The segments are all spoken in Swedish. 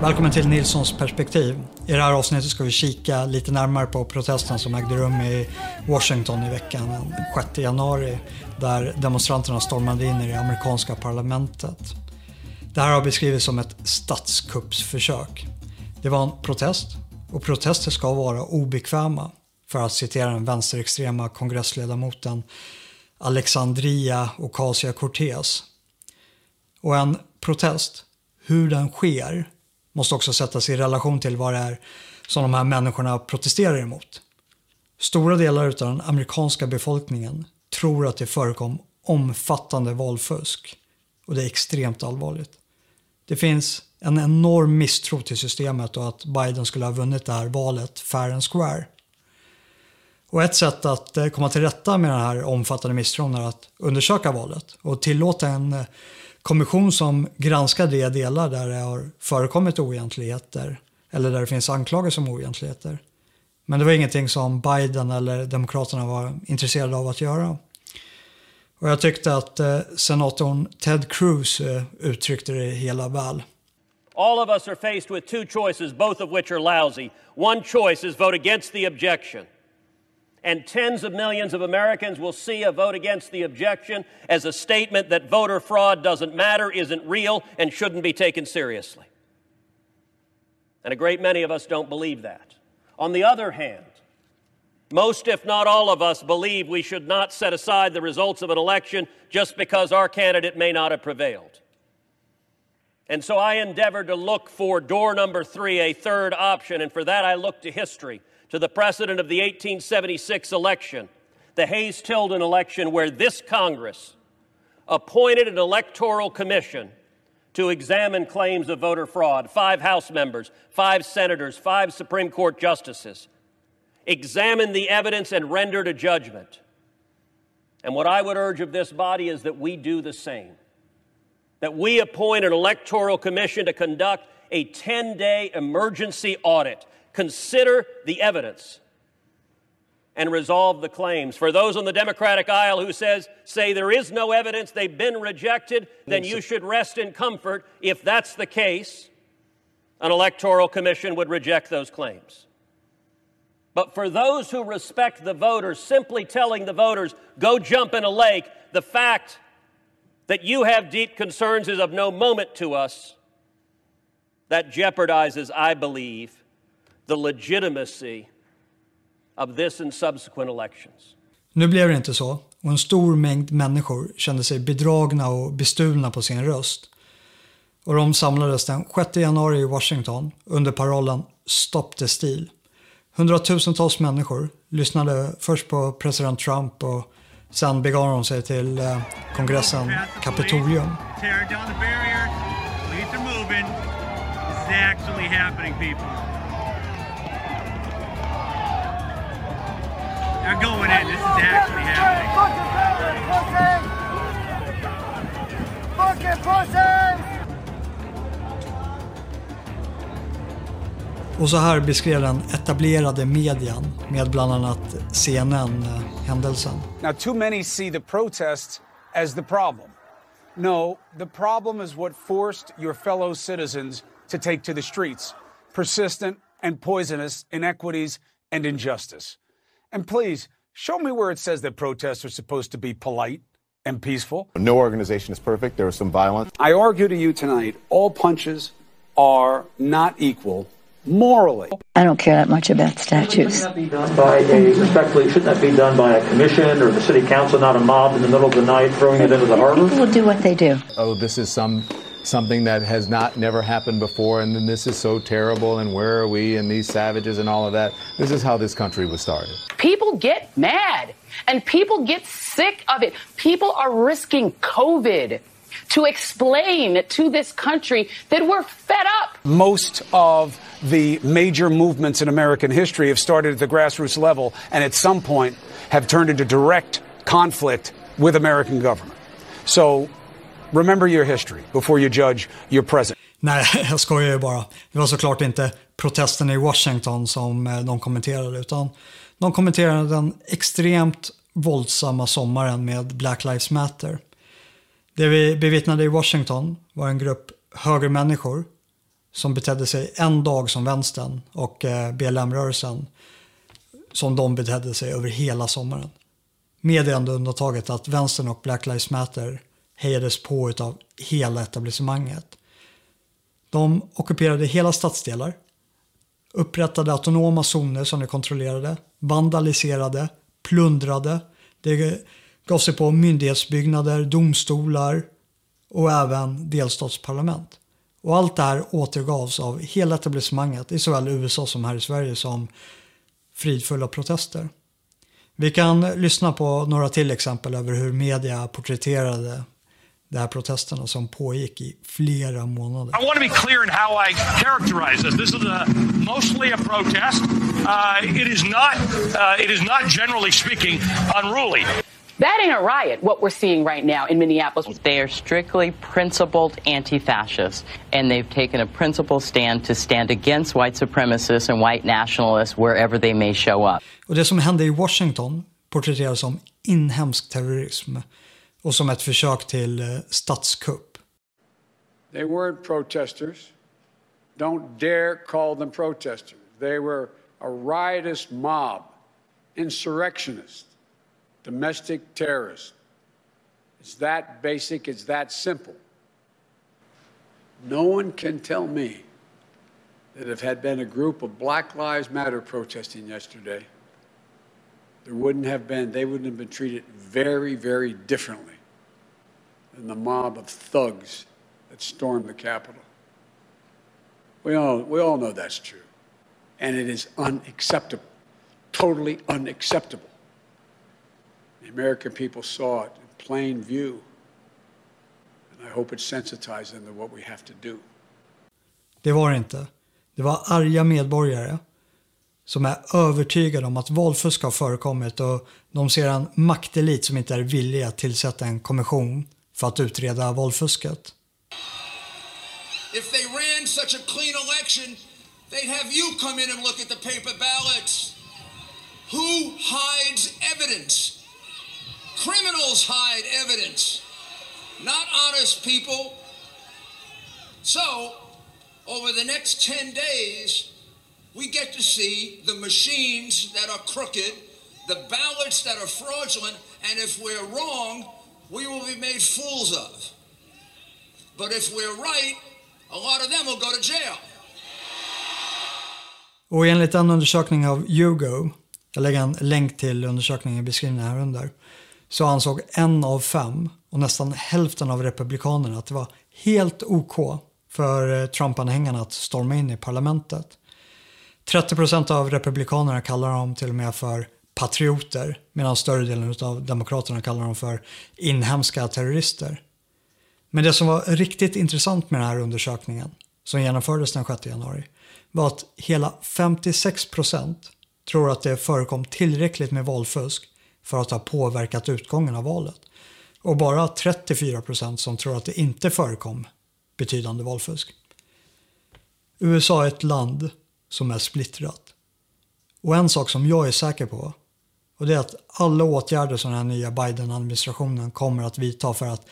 Välkommen till Nilssons perspektiv. I det här avsnittet ska vi kika lite närmare på protesten som ägde rum i Washington i veckan den 6 januari där demonstranterna stormade in i det amerikanska parlamentet. Det här har beskrivits som ett statskuppsförsök. Det var en protest och protester ska vara obekväma för att citera den vänsterextrema kongressledamoten Alexandria Ocasio-Cortez. Och en protest, hur den sker, måste också sättas i relation till vad det är som de här människorna protesterar emot. Stora delar av den amerikanska befolkningen tror att det förekom omfattande valfusk och det är extremt allvarligt. Det finns en enorm misstro till systemet och att Biden skulle ha vunnit det här valet fair and square. Och ett sätt att eh, komma till rätta med den här omfattande misstron är att undersöka valet och tillåta en eh, kommission som granskar de delar där det har förekommit oegentligheter eller där det finns anklagelser om oegentligheter. Men det var ingenting som Biden eller Demokraterna var intresserade av att göra. Och jag tyckte att eh, senatorn Ted Cruz eh, uttryckte det hela väl. All of us are faced with two choices, both of which are lousy. One choice is vote against the objection. And tens of millions of Americans will see a vote against the objection as a statement that voter fraud doesn't matter, isn't real, and shouldn't be taken seriously. And a great many of us don't believe that. On the other hand, most, if not all of us, believe we should not set aside the results of an election just because our candidate may not have prevailed. And so I endeavored to look for door number three, a third option, and for that I looked to history, to the precedent of the 1876 election, the Hayes Tilden election, where this Congress appointed an electoral commission to examine claims of voter fraud. Five House members, five senators, five Supreme Court justices examined the evidence and rendered a judgment. And what I would urge of this body is that we do the same. That we appoint an electoral commission to conduct a 10 day emergency audit, consider the evidence, and resolve the claims. For those on the Democratic aisle who says, say there is no evidence, they've been rejected, then you should rest in comfort. If that's the case, an electoral commission would reject those claims. But for those who respect the voters, simply telling the voters, go jump in a lake, the fact that you have deep concerns is of no moment to us. That jeopardizes, I believe, the legitimacy of this and subsequent elections. Nu blev det inte så och en stor mängd människor kände sig bedragna och bestulna på sin röst. Och de samlades den 6 januari i Washington under parollen Stop the Steal. Hundratusentals människor lyssnade först på president Trump och sen begav de sig till eh, kongressen Kapitolium. Fucking pussy! Och så här beskrev den etablerade median med bland annat CNN händelsen. Now too many see the protests as the problem. No, the problem is what forced your fellow citizens to take to the streets. Persistent and poisonous inequities and injustice. And please, show me where it says that protests are supposed to be polite and peaceful. No organization is perfect. There was some violence. I argue to you tonight all punches are not equal morally. I don't care that much about statues. Shouldn't that be done by a, respectfully, shouldn't that be done by a commission or the city council, not a mob in the middle of the night throwing it into the harbor? People will do what they do. Oh, this is some something that has not never happened before and then this is so terrible and where are we and these savages and all of that. This is how this country was started. People get mad and people get sick of it. People are risking COVID to explain to this country that we're fed up. Most of the major movements in American history have started at the grassroots level and at some point have turned into direct conflict with American government. So remember your history before you judge your present. Nej, jag skojar ju bara. Det var såklart inte protesten i Washington som eh, de kommenterade utan de kommenterade den extremt våldsamma sommaren med Black Lives Matter. Det vi bevittnade i Washington var en grupp högermänniskor som betedde sig en dag som vänstern och eh, BLM-rörelsen som de betedde sig över hela sommaren. Med det enda undantaget att vänstern och Black Lives Matter hejades på av hela etablissemanget. De ockuperade hela stadsdelar, upprättade autonoma zoner som de kontrollerade, vandaliserade, plundrade. Det gav sig på myndighetsbyggnader, domstolar och även delstatsparlament. Och allt det här återgavs av hela etablissemanget i såväl USA som här i Sverige som fridfulla protester. Vi kan lyssna på några till exempel över hur media porträtterade de här protesterna som pågick i flera månader. I want to be clear in how I characterize this. This is a, mostly a protest. Uh, it is not. Uh, it is not generally speaking unruly. That ain't a riot, what we're seeing right now in Minneapolis. They are strictly principled anti fascists, and they've taken a principled stand to stand against white supremacists and white nationalists wherever they may show up. Och det som hände i Washington porträtteras som inhemsk terrorism och som ett försök till eh, statskupp. They weren't protesters. Don't dare call them protesters. They were a riotous mob, insurrectionists, domestic terrorists. It's that basic, it's that simple. No one can tell me that if had been a group of Black Lives Matter protesting yesterday, there wouldn't have been, they wouldn't have been treated very, very differently than the mob of thugs that stormed the Capitol. We all, we all know that's true. And it is unacceptable, totally unacceptable. The American people saw it in plain view. And I hope it sensitized them to what we have to do. Det var det inte. Det var arga medborgare som är övertygade om att valfusk har förekommit och de ser en maktelit som inte är villig att tillsätta en kommission för att utreda valfusket. If they ran such a clean election, they'd have you come in and look at the paper ballots. Who hides evidence? Criminals hide evidence, not honest people. So, over the next 10 days, we get to see the machines that are crooked, the ballots that are fraudulent, and if we're wrong, we will be made fools of. But if we're right, a lot of them will go to jail. Och enligt en undersökning av Hugo, jag lägger en länk till undersökningen i beskrivningen här under, så ansåg en av fem och nästan hälften av republikanerna att det var helt OK för eh, Trump-anhängarna att storma in i parlamentet. 30 procent av republikanerna kallar dem till och med för patrioter medan större delen av demokraterna kallar dem för inhemska terrorister. Men det som var riktigt intressant med den här undersökningen som genomfördes den 6 januari var att hela 56 procent tror att det förekom tillräckligt med valfusk för att ha påverkat utgången av valet. Och bara 34 procent som tror att det inte förekom betydande valfusk. USA är ett land som är splittrat. Och en sak som jag är säker på och det är att alla åtgärder som den nya Biden-administrationen kommer att vidta för att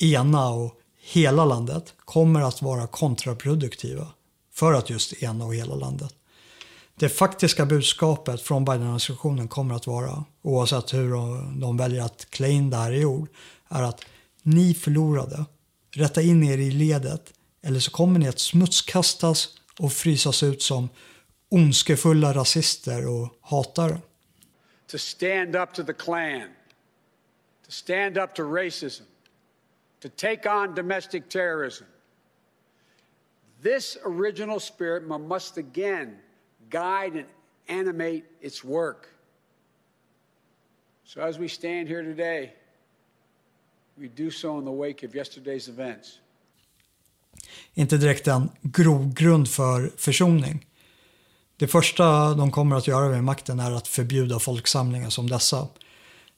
ena och hela landet kommer att vara kontraproduktiva för att just ena och hela landet. Det faktiska budskapet från Biden-administrationen kommer att vara, oavsett hur de väljer att klä in det här i ord, är att ni förlorade. Rätta in er i ledet eller så kommer ni att smutskastas och frysas ut som ondskefulla rasister och hatare. To stand up to the Klan, to stand up to racism, to take on domestic terrorism. This original spirit must again guide and animate its work. So as we stand here today, we do so in the wake of yesterday's events. Inte direkt en grogrund för försoning. Det första de kommer att göra vid makten är att förbjuda folksamlingar som dessa,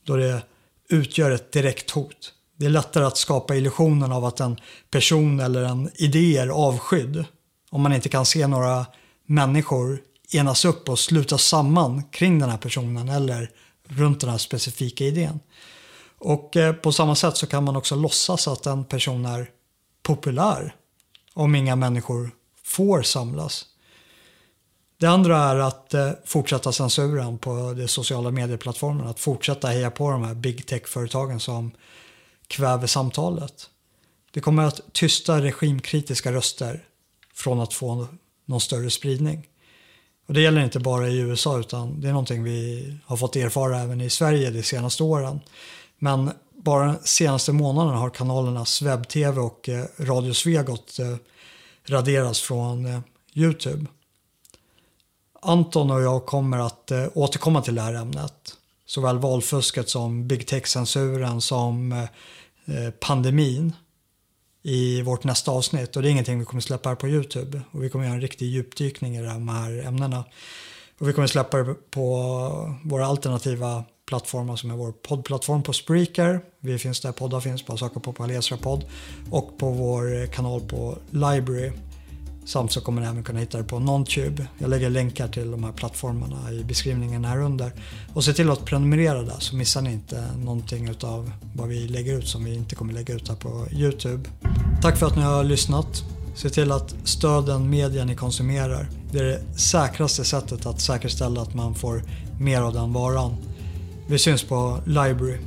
då det utgör ett direkt hot. Det är lättare att skapa illusionen av att en person eller en idé är avskydd om man inte kan se några människor enas upp och sluta samman kring den här personen eller runt den här specifika idén. Och eh, på samma sätt så kan man också låtsas att en person är populär om inga människor får samlas. Det andra är att eh, fortsätta censuren på de sociala medieplattformarna. Att fortsätta heja på de här big tech-företagen som kväver samtalet. Det kommer att tysta regimkritiska röster från att få någon större spridning. Och det gäller inte bara i USA utan det är någonting vi har fått erfara även i Sverige de senaste åren. Men bara de senaste månaderna har kanalerna webb-tv och eh, Radio Svegot eh, raderats från eh, Youtube. Anton och jag kommer att återkomma till det här ämnet. Såväl valfusket som big tech-censuren som pandemin i vårt nästa avsnitt. Och det är ingenting vi kommer släppa här på Youtube. Och vi kommer göra en riktig djupdykning i de här ämnena. Och vi kommer släppa det på våra alternativa plattformar som är vår poddplattform på Spreaker. Vi finns där poddar finns, bara söka på Palesra podd. Och på vår kanal på Library. Samt så kommer ni även kunna hitta det på Nontube. Jag lägger länkar till de här plattformarna i beskrivningen här under. Och se till att prenumerera där så missar ni inte någonting av vad vi lägger ut som vi inte kommer lägga ut här på Youtube. Tack för att ni har lyssnat. Se till att stöden media ni konsumerar. Det är det säkraste sättet att säkerställa att man får mer av den varan. Vi syns på Library.